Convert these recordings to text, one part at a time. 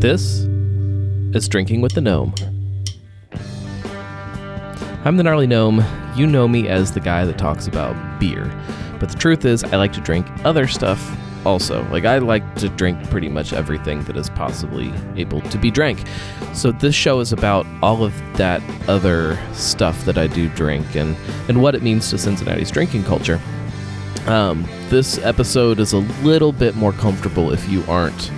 This is Drinking with the Gnome. I'm the Gnarly Gnome. You know me as the guy that talks about beer. But the truth is, I like to drink other stuff also. Like, I like to drink pretty much everything that is possibly able to be drank. So, this show is about all of that other stuff that I do drink and, and what it means to Cincinnati's drinking culture. Um, this episode is a little bit more comfortable if you aren't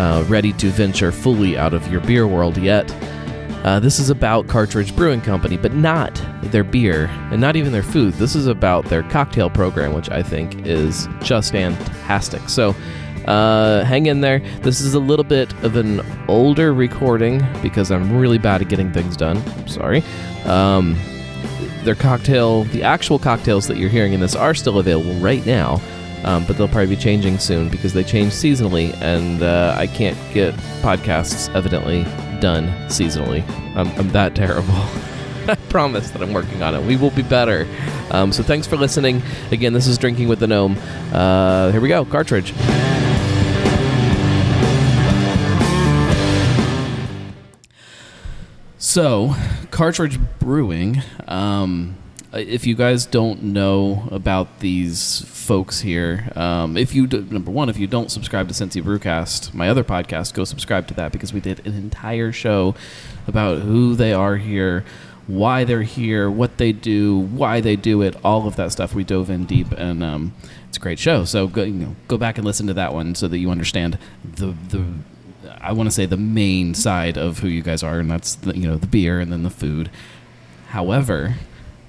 uh, ready to venture fully out of your beer world yet. Uh, this is about Cartridge Brewing Company, but not their beer and not even their food. This is about their cocktail program, which I think is just fantastic. So uh, hang in there. This is a little bit of an older recording because I'm really bad at getting things done. I'm sorry. Um, their cocktail, the actual cocktails that you're hearing in this are still available right now. Um, but they'll probably be changing soon because they change seasonally, and uh, I can't get podcasts evidently done seasonally. I'm, I'm that terrible. I promise that I'm working on it. We will be better. Um, so thanks for listening. Again, this is Drinking with the Gnome. Uh, here we go, cartridge. So, Cartridge Brewing. Um, if you guys don't know about these folks here, um, if you do, number one, if you don't subscribe to Cincy Brewcast, my other podcast, go subscribe to that because we did an entire show about who they are here, why they're here, what they do, why they do it, all of that stuff. We dove in deep, and um, it's a great show. So go, you know, go back and listen to that one so that you understand the the. I want to say the main side of who you guys are, and that's the, you know the beer and then the food. However,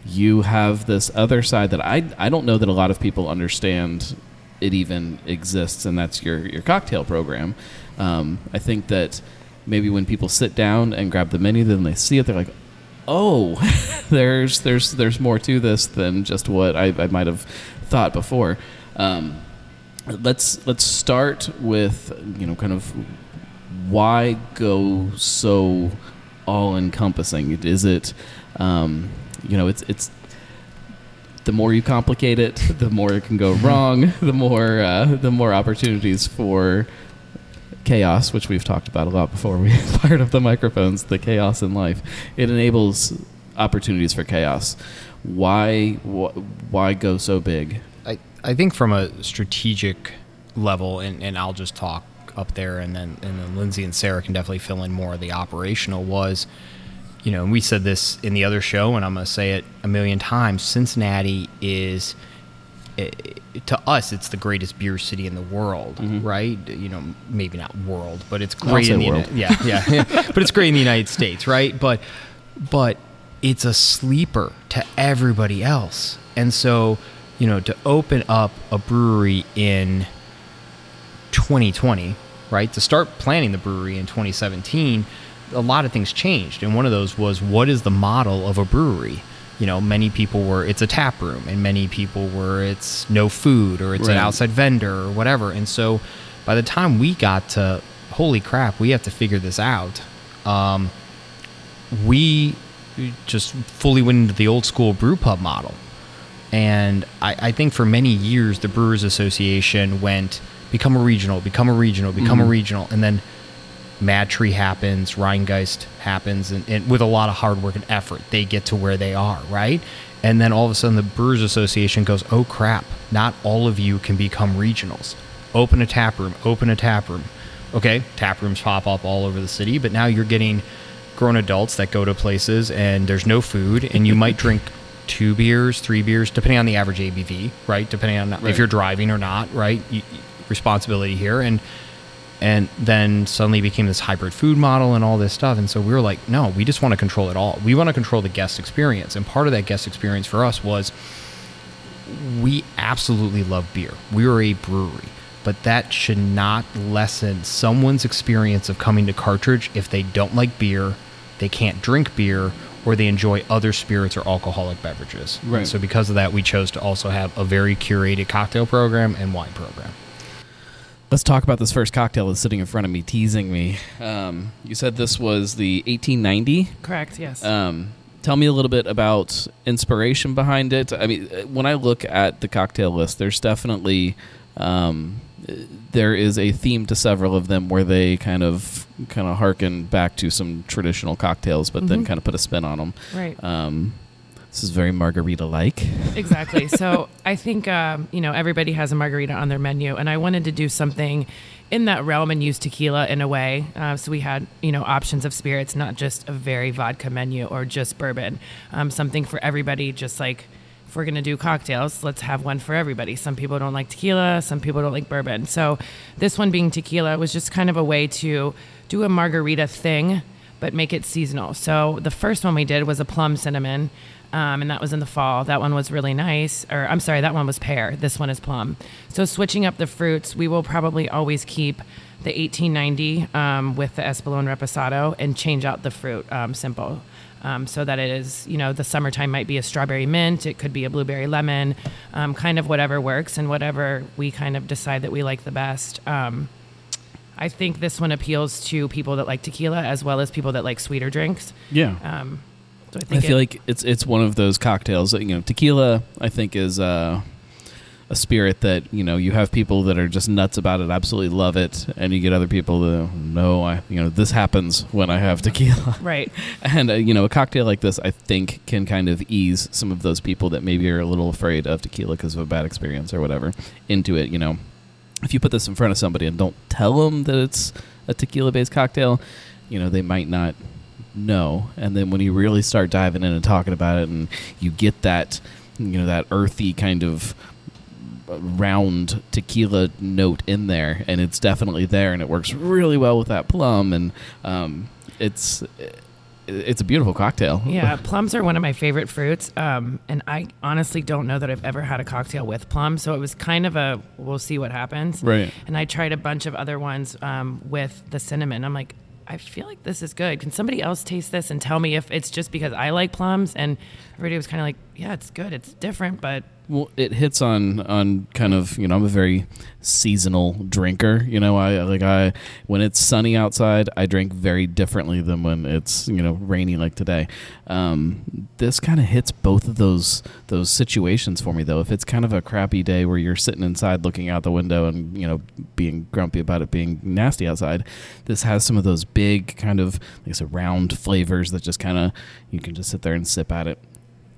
you have this other side that I I don't know that a lot of people understand it even exists, and that's your your cocktail program. Um, I think that maybe when people sit down and grab the menu, then they see it, they're like, oh, there's there's there's more to this than just what I, I might have thought before. Um, let's let's start with you know kind of why go so all encompassing? Is it um, you know it's it's the more you complicate it, the more it can go wrong. The more uh, the more opportunities for chaos, which we've talked about a lot before we fired up the microphones. The chaos in life it enables opportunities for chaos. Why wh- why go so big? I, I think from a strategic level, and, and I'll just talk up there, and then and then Lindsay and Sarah can definitely fill in more of the operational. Was you know, and we said this in the other show, and I'm going to say it a million times. Cincinnati is, it, to us, it's the greatest beer city in the world, Mm-hmm. right? You know, maybe not world, but it's great in the world. Uni- yeah, yeah, but it's great in the United States, right? But, but it's a sleeper to everybody else, and so you know, to open up a brewery in 2020, right? To start planning the brewery in 2017, a lot of things changed. And one of those was what is the model of a brewery? You know, many people were it's a tap room, and many people were it's no food or it's an outside vendor or whatever. And so by the time we got to holy crap, we have to figure this out. Um, we just fully went into the old school brew pub model. And I, I think for many years, the Brewers Association went become a regional, become a regional, become a regional. And then MadTree happens, Rhinegeist happens, and, and with a lot of hard work and effort, they get to where they are, right? And then all of a sudden, the Brewers Association goes, oh crap, not all of you can become regionals. Open a tap room, open a tap room. Okay, tap rooms pop up all over the city, but now you're getting grown adults that go to places and there's no food, and you might drink two beers, three beers, depending on the average ABV, right? Depending on Right. if you're driving or not, right? You, responsibility here, and and then suddenly became this hybrid food model and all this stuff. And so we were like, no, we just want to control it all. We want to control the guest experience, and part of that guest experience for us was we absolutely love beer. We are a brewery, but that should not lessen someone's experience of coming to Cartridge if they don't like beer, they can't drink beer, or they enjoy other spirits or alcoholic beverages. And Right. so because of that, we chose to also have a very curated cocktail program and wine program. Let's talk about this first cocktail that's sitting in front of me, teasing me. Um, you said this was the 1890. Correct. Yes. Um, tell me a little bit about inspiration behind it. I mean, uh, when I look at the cocktail list, there's definitely um, there is a theme to several of them where they kind of kind of harken back to some traditional cocktails, but then kind of put a spin on them. Right. Um, this is very margarita like. exactly. So I think um, you know everybody has a margarita on their menu, and I wanted to do something in that realm and use tequila in a way. Uh, so we had you know options of spirits, not just a very vodka menu or just bourbon. Um, something for everybody, just like. If we're gonna do cocktails, let's have one for everybody. Some people don't like tequila, some people don't like bourbon. So, this one being tequila was just kind of a way to do a margarita thing, but make it seasonal. So the first one we did was a plum cinnamon, um, and that was in the fall. That one was really nice. Or I'm sorry, that one was pear. This one is plum. So switching up the fruits, we will probably always keep the 1890 um, with the Espolón Reposado and change out the fruit um, simple. Um, so that it is, you know, the summertime might be a strawberry mint, it could be a blueberry lemon, um, kind of whatever works and whatever we kind of decide that we like the best. Um, I think this one appeals to people that like tequila as well as people that like sweeter drinks. Yeah. Um, so I I feel it- like it's it's one of those cocktails that you know tequila. I think is uh, a spirit that you know you have people that are just nuts about it, absolutely love it, and you get other people that no, I you know this happens when I have tequila. right. And uh, you know, a cocktail like this, I think, can kind of ease some of those people that maybe are a little afraid of tequila because of a bad experience or whatever into it. You know, if you put this in front of somebody and don't tell them that it's a tequila-based cocktail, you know, they might not know. And then when you really start diving in and talking about it, and you get that, you know, that earthy kind of round tequila note in there, and it's definitely there, and it works really well with that plum, and um, it's it's a beautiful cocktail. Yeah, plums are one of my favorite fruits. Um, and I honestly don't know that I've ever had a cocktail with plum. So it was kind of a we'll see what happens. Right. And I tried a bunch of other ones um, with the cinnamon. I'm like, I feel like this is good. Can somebody else taste this and tell me if it's just because I like plums? And everybody was kind of like, yeah, it's good. It's different, but Well, it hits on on kind of you know I'm a very seasonal drinker. You know, I like I when it's sunny outside, I drink very differently than when it's you know rainy like today. Um, this kind of hits both of those those situations for me though. If it's kind of a crappy day where you're sitting inside looking out the window and you know being grumpy about it being nasty outside, this has some of those big kind of like I said round flavors that just kind of you can just sit there and sip at it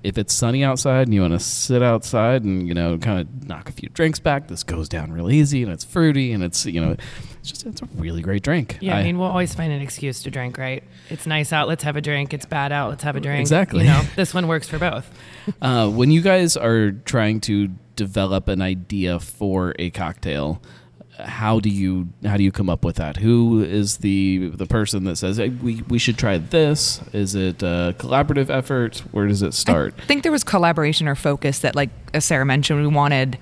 if it's sunny outside and you want to sit outside and you know kind of knock a few drinks back, this goes down real easy and it's fruity and it's you know it's just it's a really great drink. yeah, I, mean, we'll always find an excuse to drink, right? It's nice out, let's have a drink. It's bad out, let's have a drink. Exactly. You know, this one works for both. uh, when you guys are trying to develop an idea for a cocktail. How do you how do you come up with that? Who is the the person that says hey, we we should try this? Is it a collaborative effort? Where does it start? I think there was collaboration or focus that, like as Sarah mentioned, we wanted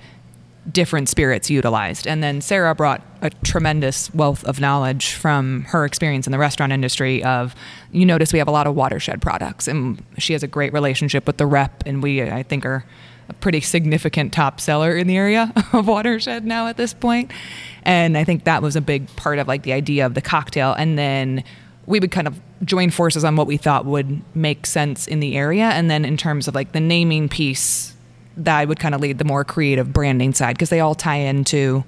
different spirits utilized. And then Sarah brought a tremendous wealth of knowledge from her experience in the restaurant industry of you notice we have a lot of watershed products and she has a great relationship with the rep and we I think are a pretty significant top seller in the area of watershed now at this point. And I think that was a big part of like the idea of the cocktail and then we would kind of join forces on what we thought would make sense in the area and then in terms of like the naming piece that I would kind of lead the more creative branding side because they all tie into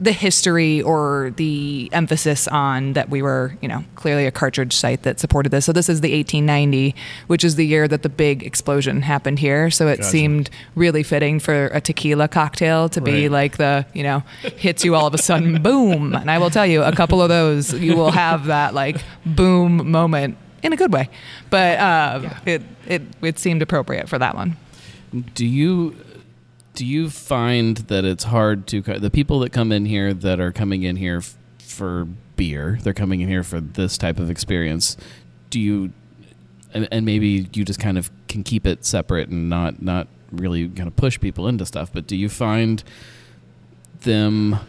the history or the emphasis on that we were, you know, clearly a cartridge site that supported this. So this is the 1890, which is the year that the big explosion happened here. So it Gotcha. seemed really fitting for a tequila cocktail to be like the, you know, hits you all of a sudden, boom. And I will tell you, a couple of those, you will have that like boom moment in a good way. But uh, it, it it seemed appropriate for that one. Do you do you find that it's hard to the people that come in here that are coming in here f- for beer, they're coming in here for this type of experience. Do you and, and maybe you just kind of can keep it separate and not not really kind of push people into stuff, but do you find them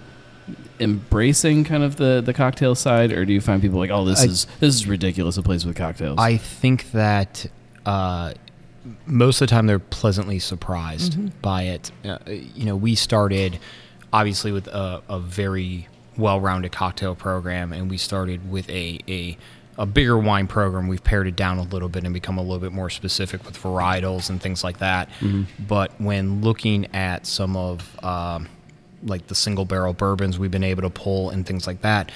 embracing kind of the the cocktail side or do you find people like oh this I- is this is ridiculous a place with cocktails I think that uh, most of the time they're pleasantly surprised by it. Uh, you know, we started obviously with a, a very well-rounded cocktail program, and we started with a, a a bigger wine program. We've pared it down a little bit and become a little bit more specific with varietals and things like that. But when looking at some of um, like the single barrel bourbons we've been able to pull and things like that,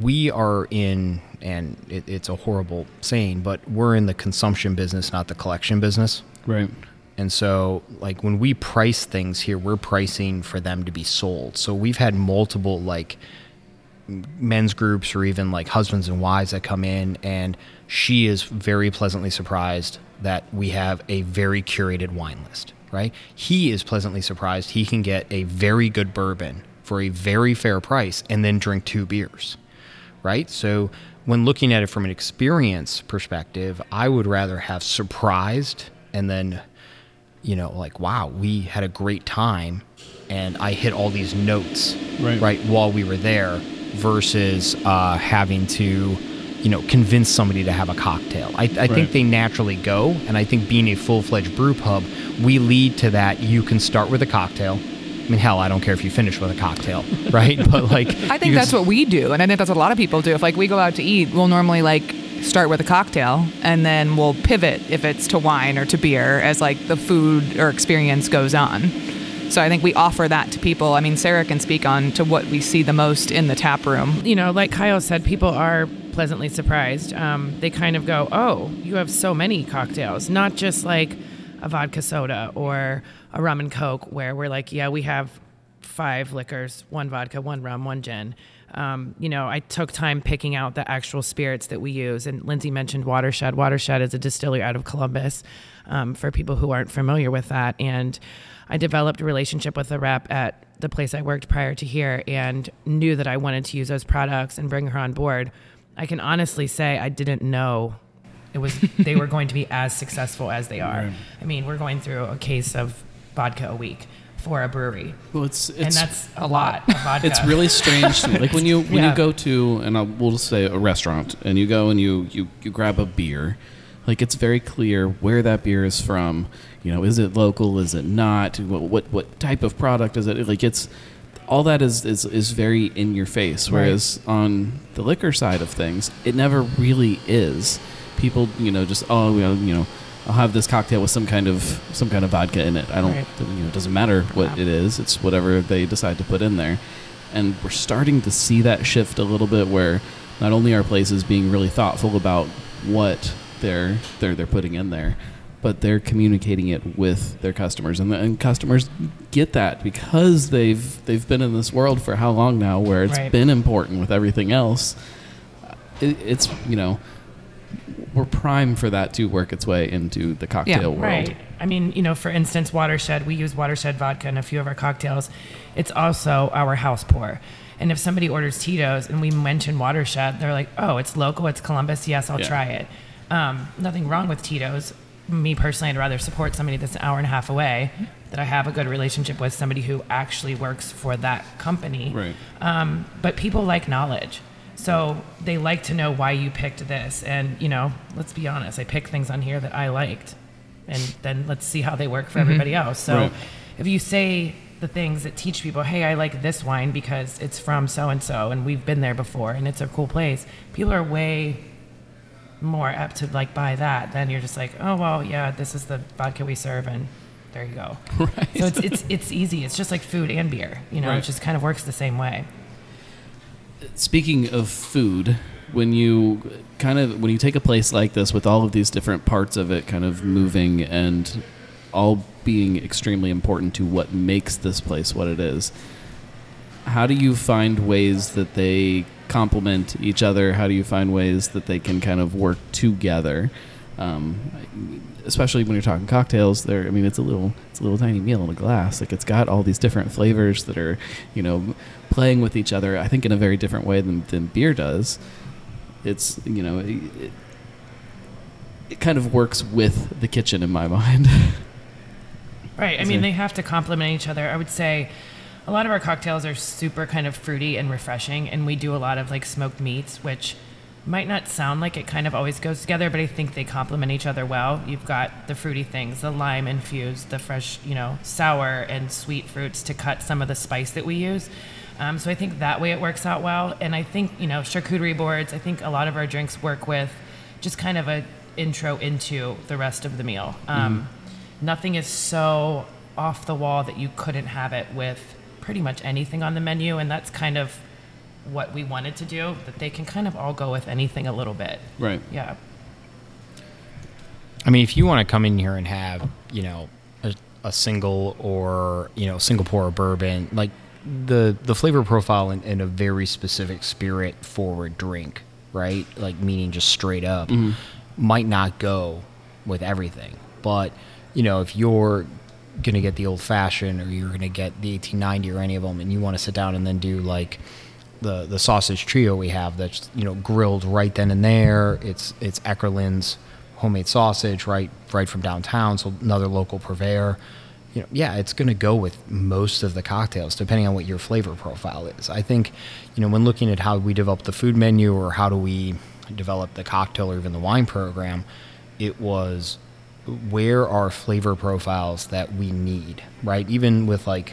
we are in, and it, it's a horrible saying, but we're in the consumption business, not the collection business. Right. And so, like when we price things here, we're pricing for them to be sold. So we've had multiple like men's groups or even like husbands and wives that come in, and she is very pleasantly surprised that we have a very curated wine list. Right? He is pleasantly surprised he can get a very good bourbon for a very fair price and then drink two beers. Right? So when looking at it from an experience perspective, I would rather have surprised and then you know, like, wow, we had a great time and I hit all these notes Right. right while we were there versus uh, having to, you know, convince somebody to have a cocktail. I, I Right. think they naturally go. And I think being a full fledged brew pub, we lead to that. You can start with a cocktail. I mean, hell, I don't care if you finish with a cocktail, right? But like, I think that's what we do, and I think that's what a lot of people do. If like we go out to eat, we'll normally like start with a cocktail, and then we'll pivot if it's to wine or to beer as like the food or experience goes on. So I think we offer that to people. I mean, Sarah can speak on to what we see the most in the tap room. you know, like Kyle said, people are pleasantly surprised. Um, they kind of go, "Oh, you have so many cocktails, not just like a vodka soda or a rum and coke." Where we're like, "Yeah, we have five liquors, one vodka, one rum, one gin." Um, you know, I took time picking out the actual spirits that we use, and Lindsay mentioned Watershed. Watershed is a distillery out of Columbus. Um, for people who aren't familiar with that, and I developed a relationship with a rep at the place I worked prior to here and knew that I wanted to use those products and bring her on board. I can honestly say I didn't know it was they were going to be as successful as they are. I mean, we're going through a case of vodka a week for a brewery. Well, it's it's and that's a lot of vodka. it's really strange to me. Like when you when Yeah. you go to and I'll, we'll just say a restaurant and you go and you, you you grab a beer, like it's very clear where that beer is from. You know, is it local? Is it not? What what, what type of product is it? Like it's all that is, is is very in your face. Whereas on the liquor side of things, it never really is. People, you know, just oh, well, you know, I'll have this cocktail with some kind of some kind of vodka in it. I don't, Right. you know, it doesn't matter what it is. It's whatever they decide to put in there. And we're starting to see that shift a little bit where not only are places being really thoughtful about what they're they're they're putting in there, but they're communicating it with their customers, and, the, and customers get that because they've they've been in this world for how long now, where it's Right. been important with everything else. It, it's you know we're prime for that to work its way into the cocktail world. Right. I mean, you know, for instance, Watershed, we use Watershed vodka in a few of our cocktails. It's also our house pour. And if somebody orders Tito's and we mention Watershed, they're like, oh, it's local, it's Columbus. Yes, I'll Yeah. try it. Um, nothing wrong with Tito's. Me personally, I'd rather support somebody that's an hour and a half away that I have a good relationship with, somebody who actually works for that company. Right. Um, but people like knowledge. So they like to know why you picked this. And, you know, let's be honest, I picked things on here that I liked. And then let's see how they work for mm-hmm. everybody else. So Right. if you say the things that teach people, hey, I like this wine because it's from so and so and we've been there before and it's a cool place, people are way more apt to like buy that than you're just like, oh, well, yeah, this is the vodka we serve and there you go. Right. So it's, it's, it's easy. It's just like food and beer, you know, Right. it just kind of works the same way. Speaking of food, when you kind of when you take a place like this with all of these different parts of it kind of moving and all being extremely important to what makes this place what it is, how do you find ways that they complement each other? How do you find ways that they can kind of work together? Um, especially when you're talking cocktails, there. I mean, it's a little, it's a little tiny meal in a glass. Like it's got all these different flavors that are, you know, playing with each other. I think in a very different way than, than beer does. It's you know, it, it, it kind of works with the kitchen in my mind. Right. I mean, they have to complement each other. I would say a lot of our cocktails are super kind of fruity and refreshing, and we do a lot of like smoked meats, which might not sound like it kind of always goes together, but I think they complement each other well. You've got the fruity things, the lime infused, the fresh, you know, sour and sweet fruits to cut some of the spice that we use. Um, so I think that way it works out well. And I think, you know, charcuterie boards, I think a lot of our drinks work with just kind of a intro into the rest of the meal. Um, Nothing is so off the wall that you couldn't have it with pretty much anything on the menu, and that's kind of what we wanted to do, that they can kind of all go with anything a little bit. Right. Yeah. I mean, if you want to come in here and have, you know, a, a single or you know single pour or bourbon, like the the flavor profile in, in a very specific spirit forward drink, right? Like meaning just straight up, mm-hmm. might not go with everything. But you know, if you're gonna get the old fashioned or you're gonna get the 1890 or any of them, and you want to sit down and then do like the the sausage trio we have that's you know grilled right then and there. It's it's Eckerlin's homemade sausage right right from downtown, so another local purveyor. You know, yeah, it's going to go with most of the cocktails depending on what your flavor profile is. I think, you know, when looking at how we develop the food menu or how do we develop the cocktail or even the wine program, it was where are flavor profiles that we need, right? Even with like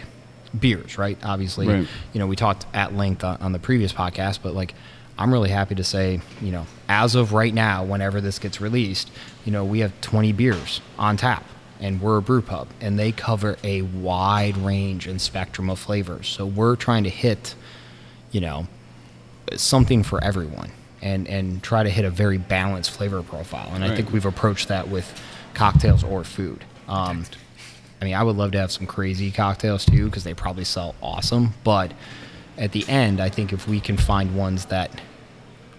beers, right? Obviously, Right. you know, we talked at length on, on the previous podcast, but like, I'm really happy to say, you know, as of right now, whenever this gets released, you know, we have 20 beers on tap and we're a brew pub and they cover a wide range and spectrum of flavors. So we're trying to hit, you know, something for everyone and and try to hit a very balanced flavor profile. And I think we've approached that with cocktails or food. Um, I mean, I would love to have some crazy cocktails too because they probably sell awesome. But at the end, I think if we can find ones that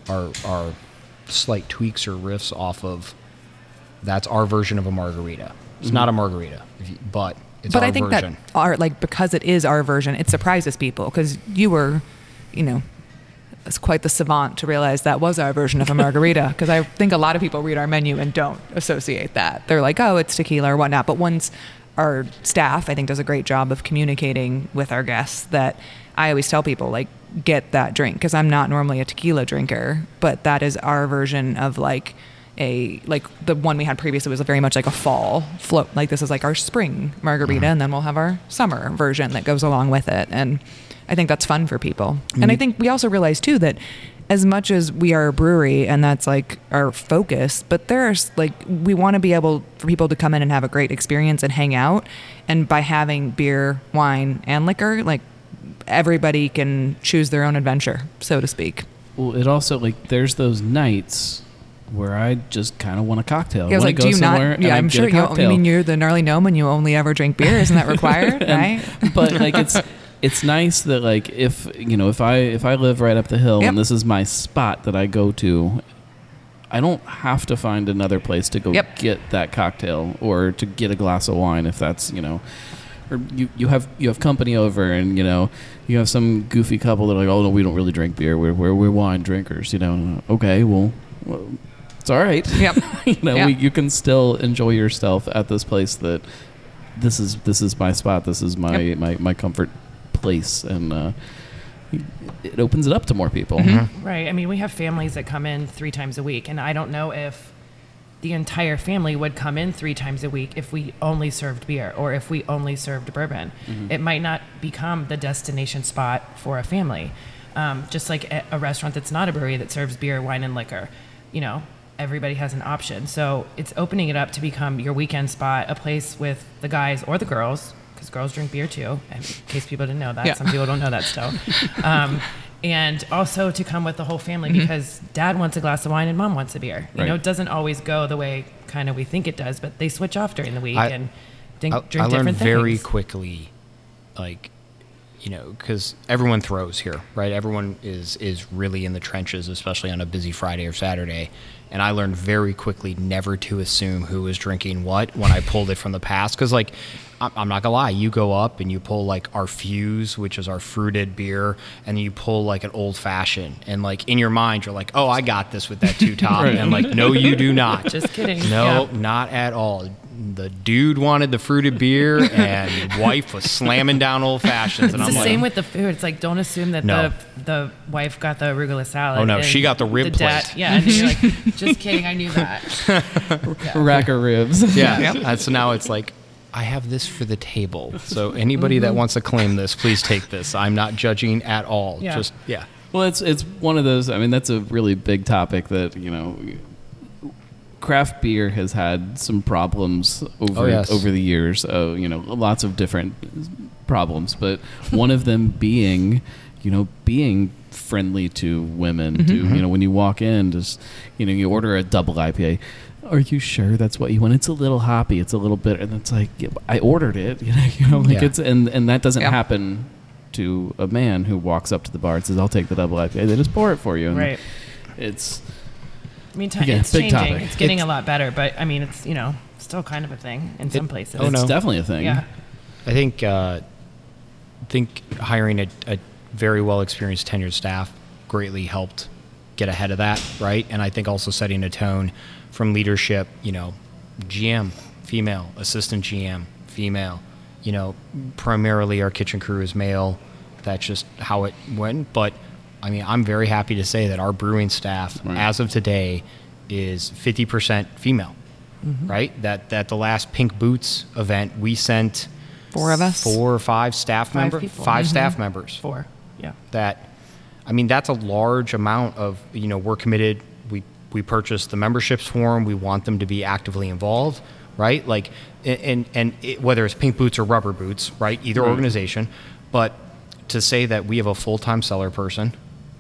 are are slight tweaks or riffs off of that's our version of a margarita. It's not a mm-hmm. margarita, if you, but it's but our I think version. that our like because it is our version, it surprises people because you were, you know, it's quite the savant to realize that was our version of a margarita. Because I think a lot of people read our menu and don't associate that. They're like, oh, it's tequila or whatnot. But once our staff, I think, does a great job of communicating with our guests that I always tell people like get that drink because I'm not normally a tequila drinker, but that is our version of like a like the one we had previously was very much like a fall float like this is like our spring margarita mm-hmm. and then we'll have our summer version that goes along with it and i think that's fun for people. And i mm. think we also realize too that as much as we are a brewery and that's like our focus but there's like we want to be able for people to come in and have a great experience and hang out and by having beer wine and liquor like everybody can choose their own adventure so to speak Well, it also like there's those nights where I just kind of want a cocktail. Yeah, I was like, go do you not? and Yeah, I'm sure you. I mean, you're the gnarly gnome, and you only ever drink beer. Isn't that required? right? but like it's it's nice that like if you know if I if I live right up the hill Yep. and this is my spot that I go to, I don't have to find another place to go Yep. get that cocktail or to get a glass of wine if that's you know. Or you, you have you have company over and you know you have some goofy couple that are like oh no we don't really drink beer we're we're, we're wine drinkers you know okay well, well it's all right Yep. you know Yeah. we, you can still enjoy yourself at this place that this is this is my spot this is my Yep. my, my comfort place and uh, it opens it up to more people Mm-hmm. Right. I mean, we have families that come in three times a week, and I don't know if the entire family would come in three times a week if we only served beer or if we only served bourbon. It might not become the destination spot for a family. Um, just like a, a restaurant that's not a brewery that serves beer, wine, and liquor. You know, everybody has an option. So it's opening it up to become your weekend spot, a place with the guys or the girls, because girls drink beer too, in case people didn't know that. Yeah. Some people don't know that still. Um, and also to come with the whole family because dad wants a glass of wine and mom wants a beer. You know, it doesn't always go the way kind of we think it does, but they switch off during the week I- and drink, I, drink I different learned very quickly, like, you know, because everyone throws here, right? Everyone is is really in the trenches, especially on a busy Friday or Saturday. And I learned very quickly never to assume who was drinking what when I pulled it from the past. Because, like, I'm, I'm not gonna lie, you go up and you pull like our Fuse, which is our fruited beer, and you pull like an old fashioned, and like in your mind you're like, oh, I got this with that two top, Right. and like, no, you do not. Just kidding. No, Yeah. not at all. The dude wanted the fruited beer, and wife was slamming down old fashions. And It's I'm the like, same with the food. It's like don't assume that No. the the wife got the arugula salad. Oh, no, she got the rib dad- plate. Yeah, and you're like, just kidding. I knew that. rack of ribs yeah. And so now it's like, I have this for the table. So anybody that mm-hmm. wants to claim this, please take this. I'm not judging at all. Yeah. Just yeah. Well, it's it's one of those. I mean, that's a really big topic that you know, craft beer has had some problems over Oh, yes. over the years. Uh, you know, lots of different problems, but one of them being, you know, being friendly to women. Mm-hmm. you know, when you walk in, just you know, you order a double IPA. Are you sure that's what you want? It's a little hoppy. It's a little bit, and it's like yeah, I ordered it. You know, you know, like Yeah. it's and and that doesn't Yeah. happen to a man who walks up to the bar and says, "I'll take the double IPA." They just pour it for you. And Right. It's I mean, ti Again, it's big changing. topic. It's getting It's- a lot better, but I mean, it's you know still kind of a thing in some places. Oh, it's no. definitely a thing. Yeah. I think uh, think hiring a, a very well experienced tenured staff greatly helped get ahead of that, right? And I think also setting a tone from leadership, you know, GM, female, assistant GM, female, you know, primarily our kitchen crew is male. That's just how it went. But I mean, I'm very happy to say that our brewing staff, Right. as of today, is 50% female. Right? That that the last Pink Boots event, we sent Four of us? four or five staff Five members, people. 5 Mhm. staff members. Four. Yeah. That, I mean, that's a large amount of you know we're committed. We we purchased the memberships for them. We want them to be actively involved, right? Like, and and, and it, whether it's pink boots or rubber boots, right? Either Right. organization, but to say that we have a full time cellar person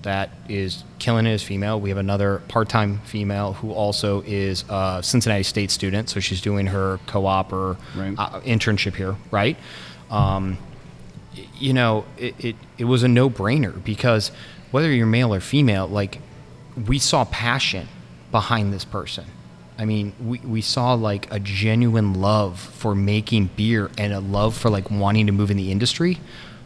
that is killing it as female. We have another part time female who also is a Cincinnati State student, so she's doing her co op or Right. uh, internship here, right? Um, you know, it, it, it was a no brainer because whether you're male or female, like we saw passion behind this person. I mean, we, we saw like a genuine love for making beer and a love for like wanting to move in the industry.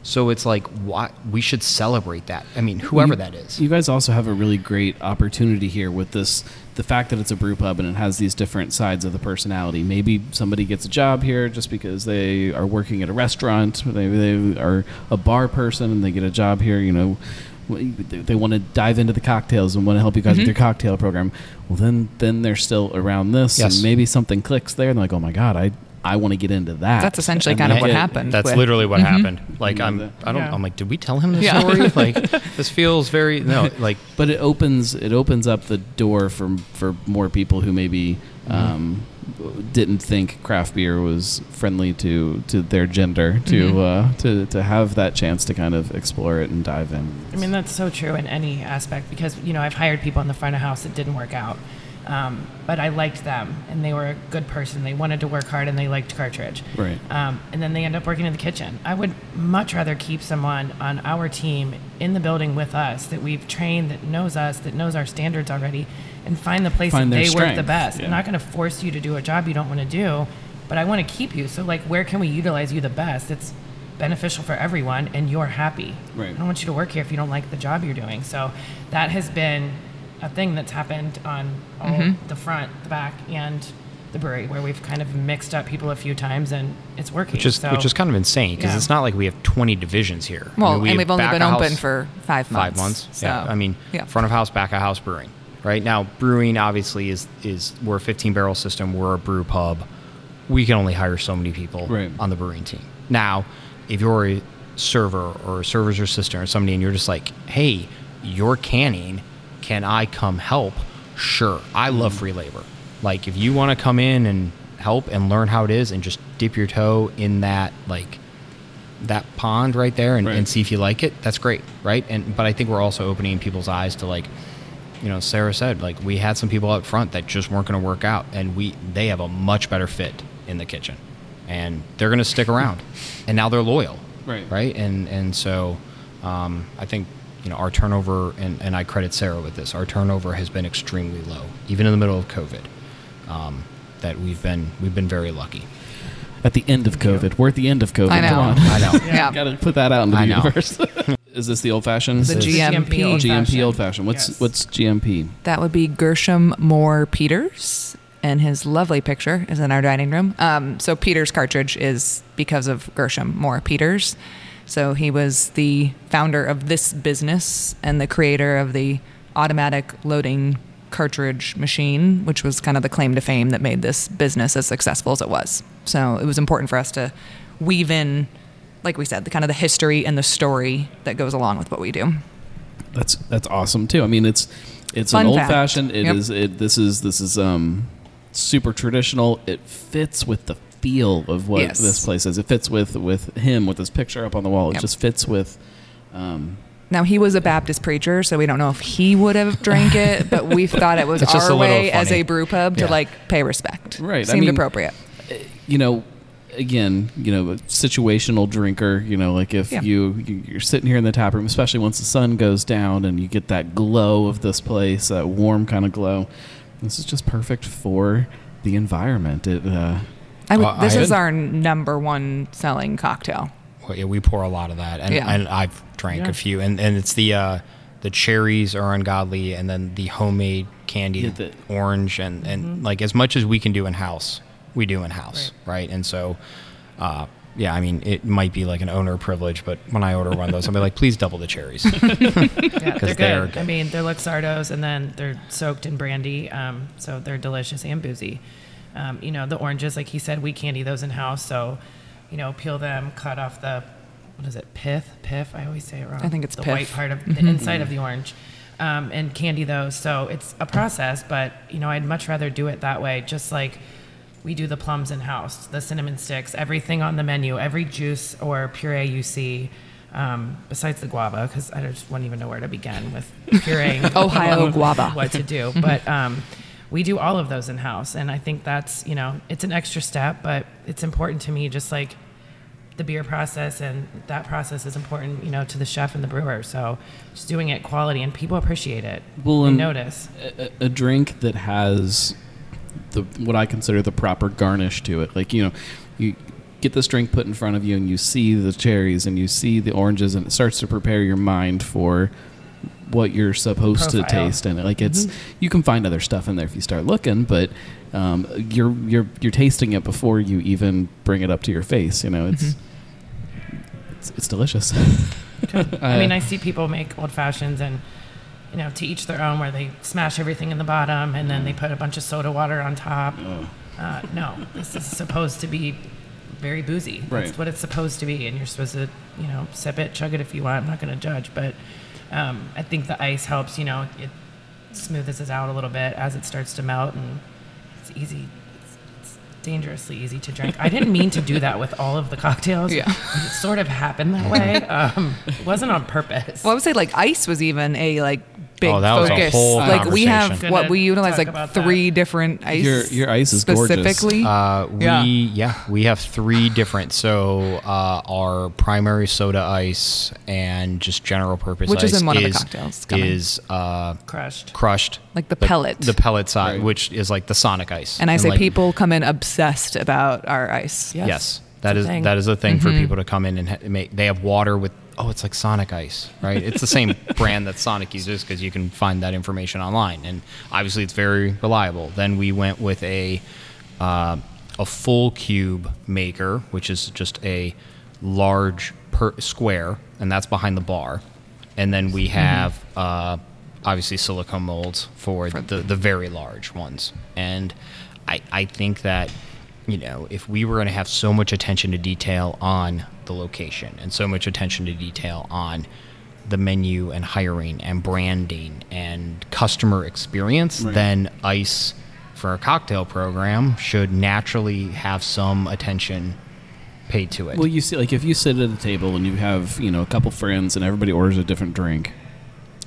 So it's like, why we should celebrate that. I mean, whoever You- that is. You guys also have a really great opportunity here with this the fact that it's a brew pub and it has these different sides of the personality. Maybe somebody gets a job here just because they are working at a restaurant. Maybe they are a bar person and they get a job here, you know. They want to dive into the cocktails and want to help you guys Mm-hmm. with your cocktail program. Well, then, then they're still around this, Yes. and maybe something clicks there, and they're like, "Oh my god, I, I want to get into that." That's essentially And kind of what get- happened. That's with- literally what happened. Like You know I'm, that- I don't. Yeah. I'm like, did we tell him the Yeah. story? Like this feels very no. Like but it opens it opens up the door for for more people who maybe um, didn't think craft beer was friendly to to their gender to uh, to to have that chance to kind of explore it and dive in. I mean, that's so true in any aspect because, you know, I've hired people in the front of house that didn't work out. Um, but I liked them and they were a good person. They wanted to work hard and they liked Cartridge. Right. Um, and then they end up working in the kitchen. I would much rather keep someone on our team in the building with us that we've trained, that knows us, that knows our standards already, and find the place Find that they work the best. yeah. I'm not going to force you to do a job you don't want to do, but I want to keep you. So, like, where can we utilize you the best? It's beneficial for everyone and you're happy. Right. I don't want you to work here if you don't like the job you're doing. So, that has been a thing that's happened on all mm-hmm. the front, the back, and the brewery, where we've kind of mixed up people a few times and it's working. which is so, which is kind of insane because Yeah. it's not like we have 20 divisions here. I Well, mean, we and have we've only been of open for five months. five months. So, yeah, I mean, yeah. front of house, back of house brewing. Right now, brewing obviously is is we're a 15 barrel system. We're a brew pub. We can only hire so many people Right. on the brewing team. Now, if you're a server or a server's assistant or somebody, and you're just like, hey, you're canning, can I come help? Sure, I love free labor. Like if you want to come in and help and learn how it is and just dip your toe in that like that pond right there and, Right. and see if you like it that's great right and but i think we're also opening people's eyes to like you know sarah said like we had some people up front that just weren't going to work out and we they have a much better fit in the kitchen and they're going to stick around and now they're loyal Right. right and and so um, i think you know our turnover and, and i credit sarah with this our turnover has been extremely low even in the middle of covid um, that we've been we've been very lucky At the end of COVID, we're at the end of COVID. I know. Come on, i know Yeah. got to put that out into the I know. universe. Is this the old fashioned? The GMP. old GMP old fashioned. What's Yes. what's GMP? That would be Gershom Moore Peters, and his lovely picture is in our dining room. Um, so Peters cartridge is because of Gershom Moore Peters. So he was the founder of this business and the creator of the automatic loading cartridge machine, which was kind of the claim to fame that made this business as successful as it was. So it was important for us to weave in, like we said, the kind of the history and the story that goes along with what we do. That's that's awesome too. I mean, it's it's Fun an old fact. fashioned. It is. Yep. It this is this is um super traditional. It fits with the feel of what Yes. this place is. It fits with with him with his picture up on the wall. It Yep. just fits with um Now he was a Baptist preacher, so we don't know if he would have drank it, but we thought it was It's our a little way as a brew pub to Yeah. like pay respect. Right, I Seemed mean- appropriate. you know, again, you know, a situational drinker. You know, like if Yeah. you you- you're sitting here in the tap room, especially once the sun goes down and you get that glow of this place, that warm kind of glow. This is just perfect for the environment. It. Uh, I would, Well, this I- is our number one selling cocktail. Well, yeah, we pour a lot of that, and, Yeah. and I've drank Yeah. a few, and, and it's the uh, the cherries are ungodly, and then the homemade candy, Yeah, the- orange, and and like as much as we can do in house, we do in house, right. And so, uh, yeah, I mean, it might be like an owner privilege, but when I order one of those, I'll be like, please double the cherries. Yeah, they're they are good. good. I mean, they're Luxardos, and then they're soaked in brandy, um, so they're delicious and boozy. Um, you know, the oranges, like he said, we candy those in house. So, you know, peel them, cut off the what is it, pith, piff? I always say it wrong. I think it's the pith. white part of the inside of the orange, um, and candy those. So it's a process, but you know, I'd much rather do it that way. Just like we do the plums in house, the cinnamon sticks, everything on the menu, every juice or puree you see. Um, besides the guava, because I just wouldn't even know where to begin with pureeing Ohio guava. what to do. But um, we do all of those in house, and I think that's you know it's an extra step, but it's important to me. Just like the beer process and that process is important, you know, to the chef and the brewer. So just doing it quality, and people appreciate it. Well, and- notice. a, a drink that has the what I consider the proper garnish to it. Like you know, you get this drink put in front of you, and you see the cherries and you see the oranges, and it starts to prepare your mind for what you're supposed to taste in it. Like it's you can find other stuff in there if you start looking, but um, you're you're you're tasting it before you even bring it up to your face. You know, it's it's, it's delicious. I mean, I see people make old fashions and, you know, to each their own, where they smash everything in the bottom and then they put a bunch of soda water on top. Uh, no, this is supposed to be very boozy. That's what it's supposed to be, and you're supposed to, you know, sip it, chug it if you want. I'm not going to judge, but um, I think the ice helps. You know, it smoothes it out a little bit as it starts to melt, and it's easy. It's, it's dangerously easy to drink. I didn't mean to do that with all of the cocktails. Yeah. It sort of happened that way. Um, it wasn't on purpose. Well, I would say like ice was even a like big Oh, that was a focus. whole like we have what Gonna we utilize talk like about that. three different ice. Your- your ice is gorgeous. specifically. Uh, we Yeah. yeah. we have three different. So uh, our primary soda ice and just general purpose Which is in one of the cocktails coming. is uh, Crushed. crushed, Like the pellet. the pellet side, Right. which is like the Sonic ice. and I say like, people come in obsessed about our ice. Yes. Yes, that It's a is thing. that is a thing Mm-hmm. for people to come in and ha- make. They have water with. Oh, it's like Sonic Ice, right? It's the same brand that Sonic uses because you can find that information online, and obviously it's very reliable. Then we went with a uh, a full cube maker, which is just a large per square, and that's behind the bar. And then Mm-hmm. we have uh, obviously silicone molds for, the, the very large ones. And I, I think that, you know, if we were going to have so much attention to detail on the location and so much attention to detail on the menu and hiring and branding and customer experience, Right. then ICE for a cocktail program should naturally have some attention paid to it. Well, you see, like if you sit at a table and you have you know a couple friends and everybody orders a different drink,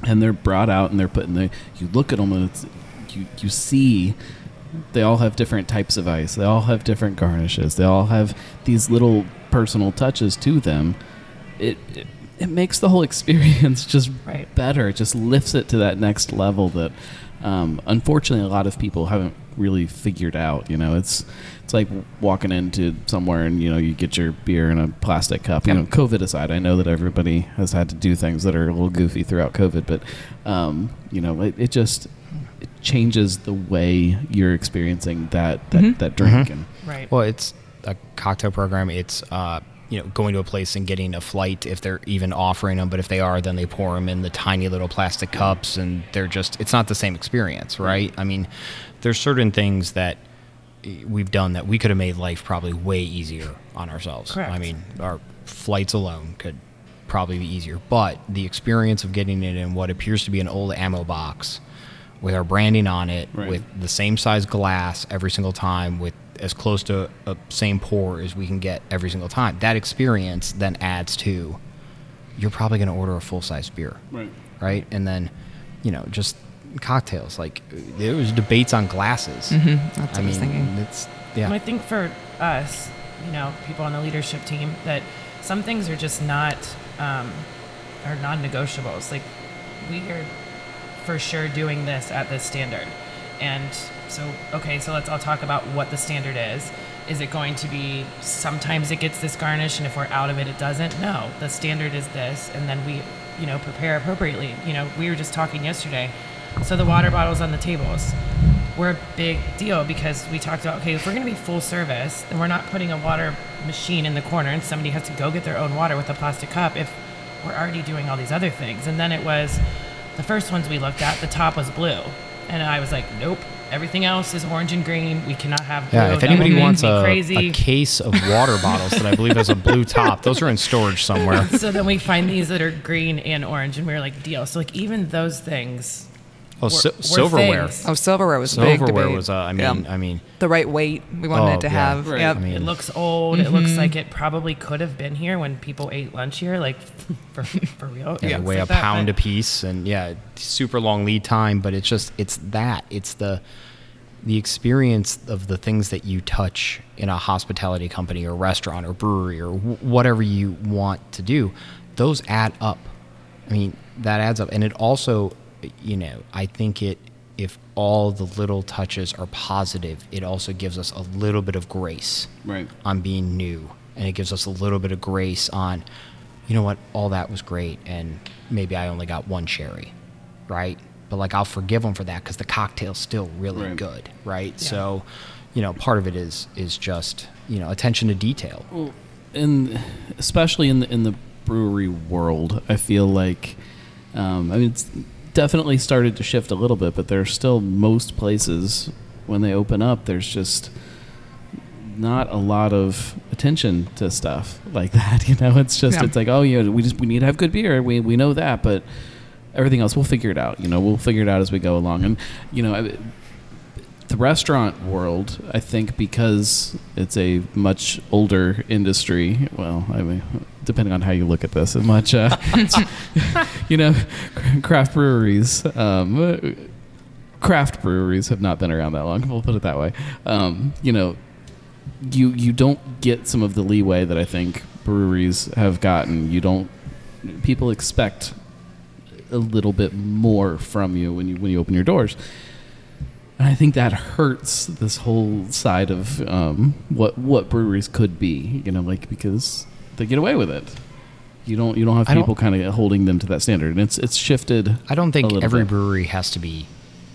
and they're brought out and they're put in the, you look at them and it's, you you see, they all have different types of ice. They all have different garnishes. They all have these little personal touches to them. It it, it makes the whole experience just Right. better. It just lifts it to that next level that, um, unfortunately, a lot of people haven't really figured out. You know, it's it's like walking into somewhere and you know you get your beer in a plastic cup. You know, COVID aside, I know that everybody has had to do things that are a little goofy throughout COVID, but um, you know, it, it just it changes the way you're experiencing that that, Mhm. that drink. Mhm. And Right. Well, it's a cocktail program. It's uh, you know going to a place and getting a flight if they're even offering them. But if they are, then they pour them in the tiny little plastic cups, and they're just it's not the same experience, right? I mean, there's certain things that eh, we've done that we could have made life probably way easier on ourselves. Correct. I mean, our flights alone could probably be easier, but the experience of getting it in what appears to be an old ammo box with our branding on it, Right. with the same size glass every single time, with as close to a same pour as we can get every single time. That experience then adds to you're probably going to order a full size beer, Right. right? And then, you know, just cocktails. Like there was debates on glasses. Mhm, that's what I I was thinking. it's yeah. And I think for us, you know, people on the leadership team, that some things are just not um, are non-negotiables. Like we are for sure doing this at this standard, and so okay, so let's all talk about what the standard is. Is it going to be sometimes it gets this garnish, and if we're out of it, it doesn't? No, the standard is this, and then we, you know, prepare appropriately. You know, we were just talking yesterday. So the water bottles on the tables we're a big deal because we talked about okay if we're going to be full service then we're not putting a water machine in the corner and somebody has to go get their own water with a plastic cup if we're already doing all these other things and then it was the first ones we looked at the top was blue and i was like nope everything else is orange and green. We cannot have blue. Yeah, if That anybody make wants me a, crazy. a case of water bottles that I believe has a blue top, those are in storage somewhere. so then we find these that are green and orange and we are like deal. So like even those things Oh, were- si- were silverware. things. Oh, silverware was a big Silverware debate. was, uh, I Yeah. mean, I mean, the right weight we wanted Oh, it to yeah. have. Right. Yep. I mean- it looks old. It looks like it probably could have been here when people ate lunch here, like for, for real. yeah, It they looks weigh like a that, pound but- a piece, and yeah, super long lead time. But it's just, it's that, it's the, the experience of the things that you touch in a hospitality company or restaurant or brewery or w- whatever you want to do. Those add up. I mean, that adds up, and it also, you know, I think it. If all the little touches are positive, it also gives us a little bit of grace Right. on being new and it gives us a little bit of grace on you know what all that was great and maybe i only got one cherry right but like i'll forgive them for that because the cocktail's still really Right. good right so you know part of it is is just you know attention to detail Well, in especially in the in the brewery world, I feel like, um, I mean, it's definitely started to shift a little bit, but there's still most places when they open up, there's just not a lot of attention to stuff like that. You know, it's just Yeah. it's like, oh yeah, we just we need to have good beer. We we know that, but everything else we'll figure it out. You know, we'll figure it out as we go along. And you know, I- the restaurant world, I think, because it's a much older industry. Well, I mean, depending on how you look at this, a much, uh, you know, craft breweries, um, craft breweries have not been around that long. We'll put it that way. Um, you know, you you don't get some of the leeway that I think breweries have gotten. You don't. People expect a little bit more from you when you when you open your doors. And I think that hurts this whole side of um, what what breweries could be, you know, like because they get away with it. You don't you don't have I people kind of holding them to that standard, and it's it's shifted. i don't think every bit. brewery has to be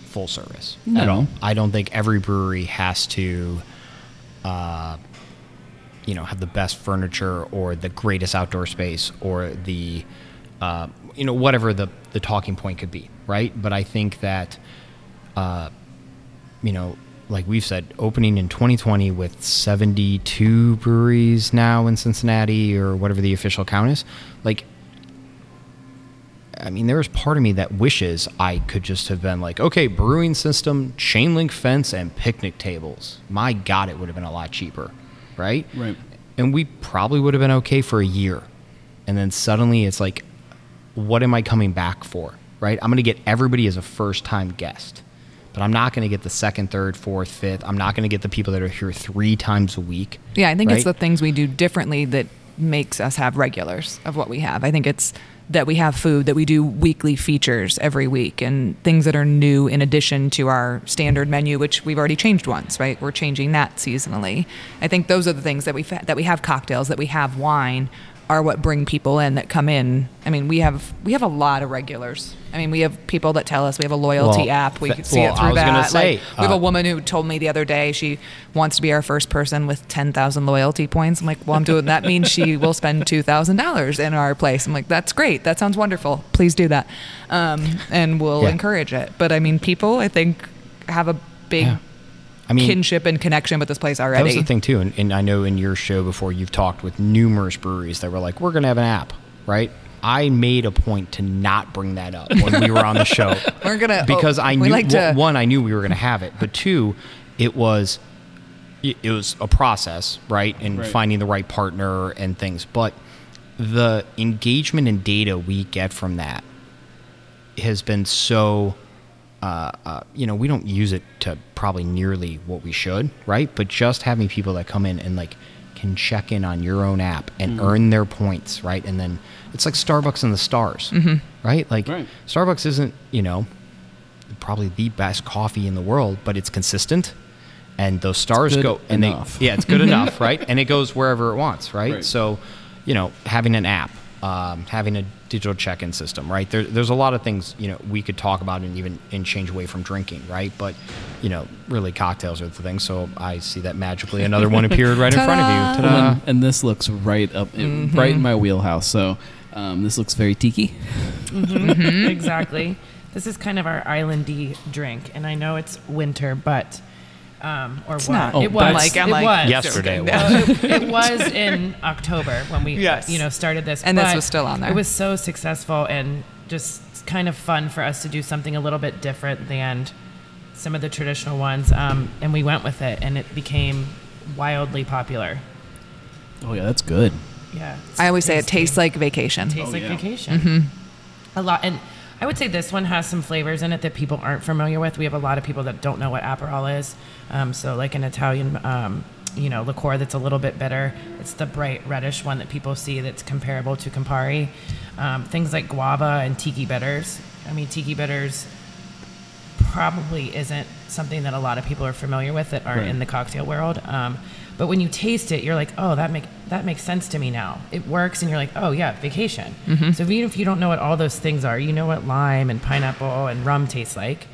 full service No. at all i don't think every brewery has to uh, you know have the best furniture or the greatest outdoor space or the uh, you know whatever the the talking point could be right but i think that uh, you know like we've said opening in 2020 with 72 breweries now in cincinnati or whatever the official count is like I mean, there's part of me that wishes I could just have been like, okay, brewing system, chain link fence, and picnic tables. My God, it would have been a lot cheaper, right? Right. And we probably would have been okay for a year. And then suddenly it's like, what am I coming back for, right? I'm going to get everybody as a first time guest, but I'm not going to get the second, third, fourth, fifth. I'm not going to get the people that are here three times a week. Yeah, I think it's the things we do differently that makes us have regulars of what we have. I think it's that we have food, that we do weekly features every week, and things that are new in addition to our standard menu, which we've already changed once, right? We're changing that seasonally. I think those are the things that we that we have cocktails, that we have wine, are what bring people in that come in. I mean, we have we have a lot of regulars. I mean, we have people that tell us we have a loyalty Well, app. We th- can see well, it I through that. say, like, we have uh, a woman who told me the other day she wants to be our first person with 10,000 loyalty points. I'm like, well, I'm doing that means she will spend $2,000 in our place. I'm like, that's great. That sounds wonderful. Please do that. Um, and we'll Yeah. encourage it. But I mean, people, I think, have a big Yeah. I mean, kinship and connection with this place already. That was the thing too, and, and I know in your show before you've talked with numerous breweries that were like, "We're going to have an app," right? I made a point to not bring that up when we were on the show We're gonna- because oh, I knew like to- one, I knew we were going to have it, but two, it was it it was a process, right, and Right. finding the right partner and things. But the engagement and data we get from that has been so uh, uh, you know we don't use it to probably nearly what we should right but just having people that come in and like can check in on your own app and Mm-hmm. earn their points right and then it's like starbucks and the stars right like Right. starbucks isn't you know probably the best coffee in the world but it's consistent and those stars go and enough. they yeah it's good enough right and it goes wherever it wants right, Right. so you know having an app um, having a digital check-in system right there, there's a lot of things you know we could talk about and even and change away from drinking right but you know really cocktails are the thing so i see that magically another one appeared right in front of you Ta-da! Ta-da. and, and this looks right up, in right in my wheelhouse. So um, this looks very tiki. exactly. This is kind of our islandy drink, and I know it's winter, but um, or It's what? not. Oh, it was. Like- I'm it like- was. yesterday it was. Well, it, it was in October when we, Yes. you know, started this. And this was still on there. It was so successful and just kind of fun for us to do something a little bit different than some of the traditional ones. Um, and we went with it, and it became wildly popular. Oh yeah, that's good. Yeah. I always say it tastes like vacation. tastes Oh, like yeah. vacation. A lot, and I would say this one has some flavors in it that people aren't familiar with. We have a lot of people that don't know what Aperol is. Um, so, like an Italian, um, you know, liqueur that's a little bit bitter. It's the bright reddish one that people see that's comparable to Campari. Um, things like guava and tiki bitters. I mean, tiki bitters probably isn't something that a lot of people are familiar with that aren't Right. in the cocktail world. Um, but when you taste it, you're like, oh, that make that makes sense to me now. It works, and you're like, oh yeah, vacation. So even if you don't know what all those things are, you know what lime and pineapple and rum tastes like.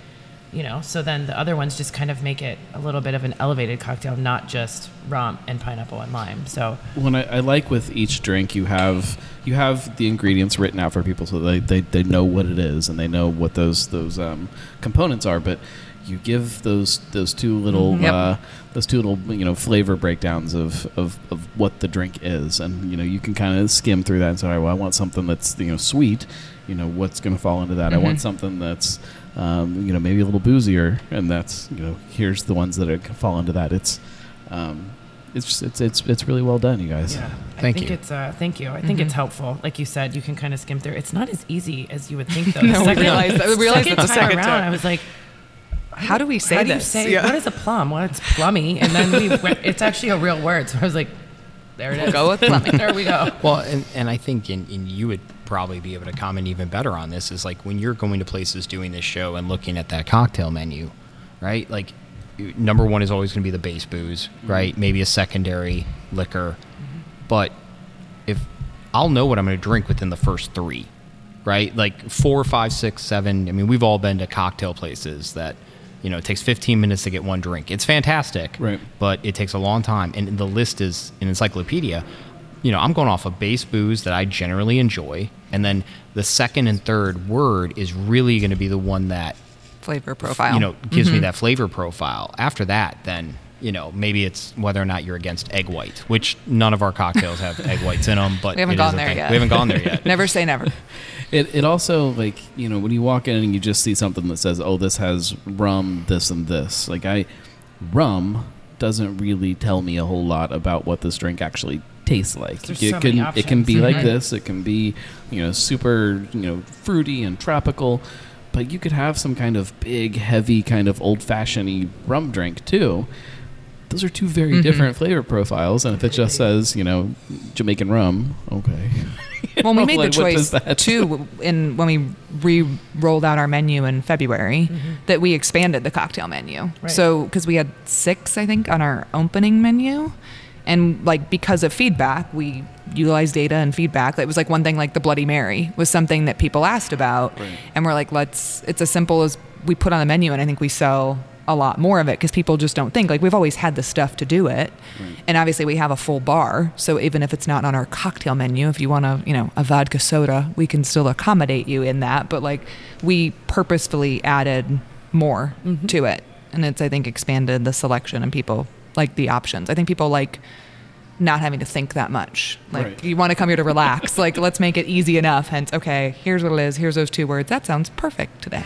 You know, so then the other ones just kind of make it a little bit of an elevated cocktail, not just rum and pineapple and lime. So When I, I like with each drink, you have you have the ingredients written out for people, so they, they, they know what it is and they know what those those um, components are. But you give those those two little Yep. uh, those two little you know flavor breakdowns of, of, of what the drink is, and you know you can kind of skim through that and say, all right, well, I want something that's you know sweet. You know what's going to fall into that. I want something that's um, you know maybe a little boozier, and that's you know here's the ones that are, fall into that. It's um, it's just, it's it's it's really well done, you guys. Yeah, Thank I think you. it's uh, thank you. I think it's helpful. Like you said, you can kind of skim through. It's not as easy as you would think, though. No, we realized that- we realized second that the time second around, time. I was like, How do we say how do you this? say Yeah. what is a plum? Well, it's plummy, and then we went, it's actually a real word. So I was like, there it is. We'll go with plummy. there we go. Well, and, and I think, and, and you would probably be able to comment even better on this, is like when you're going to places doing this show and looking at that cocktail menu, right? Like, number one is always going to be the base booze, mm-hmm. right? Maybe a secondary liquor. But if I'll know what I'm going to drink within the first three, right? Like four, five, six, seven. I mean, we've all been to cocktail places that, you know, it takes 15 minutes to get one drink. It's fantastic, Right. but it takes a long time. And the list is an encyclopedia. You know, I'm going off of base booze that I generally enjoy. And then the second and third word is really going to be the one that, Flavor profile. you know, gives me mm-hmm. that flavor profile. After that, then, you know, maybe it's whether or not you're against egg white, which none of our cocktails have egg whites in them, but We haven't gone there thing. yet. We haven't gone there yet. never say never. It, it also like you know when you walk in and you just see something that says oh this has rum this and this like I rum doesn't really tell me a whole lot about what this drink actually tastes like. There's it so can it can be like this. It can be you know super you know fruity and tropical but you could have some kind of big heavy kind of old fashioned rum drink too. Those are two very mm-hmm. different flavor profiles and if it just says you know Jamaican rum okay Well, we made the choice too in when we re rolled out our menu in February that we expanded the cocktail menu. Right. So because we had six, I think, on our opening menu, and like because of feedback, we utilized data and feedback. It was like one thing, like the Bloody Mary was something that people asked about, Right. and we're like, let's. It's as simple as we put on the menu, and I think we sell a lot more of it because people just don't think. Like we've always had the stuff to do it. And obviously we have a full bar so even if it's not on our cocktail menu if you want to you know a vodka soda we can still accommodate you in that. But like we purposefully added more mm-hmm. to it. And it's i think expanded the selection and people like the options. I think people like not having to think that much. Like Right. you want to come here to relax. Like let's make it easy enough. Hence okay here's what it is. Here's those two words. That sounds perfect today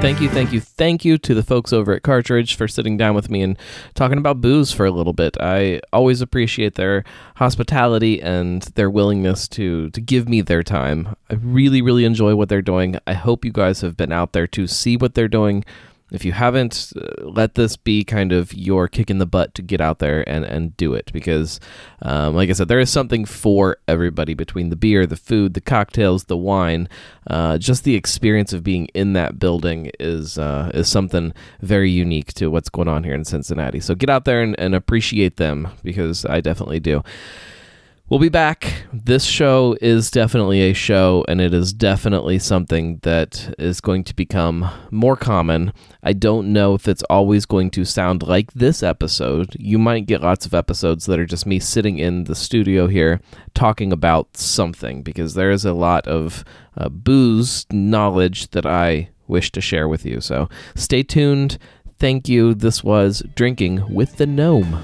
thank you, thank you, thank you to the folks over at Cartridge for sitting down with me and talking about booze for a little bit. I always appreciate their hospitality and their willingness to to give me their time. I really, really enjoy what they're doing. I hope you guys have been out there to see what they're doing if you haven't, uh, let this be kind of your kick in the butt to get out there and, and do it because, um, like I said, there is something for everybody between the beer, the food, the cocktails, the wine. Uh, just the experience of being in that building is uh, is something very unique to what's going on here in Cincinnati. So get out there and, and appreciate them because I definitely do. We'll be back. This show is definitely a show, and it is definitely something that is going to become more common. I don't know if it's always going to sound like this episode. You might get lots of episodes that are just me sitting in the studio here talking about something, because there is a lot of uh, booze knowledge that I wish to share with you. So stay tuned. Thank you. This was Drinking with the Gnome.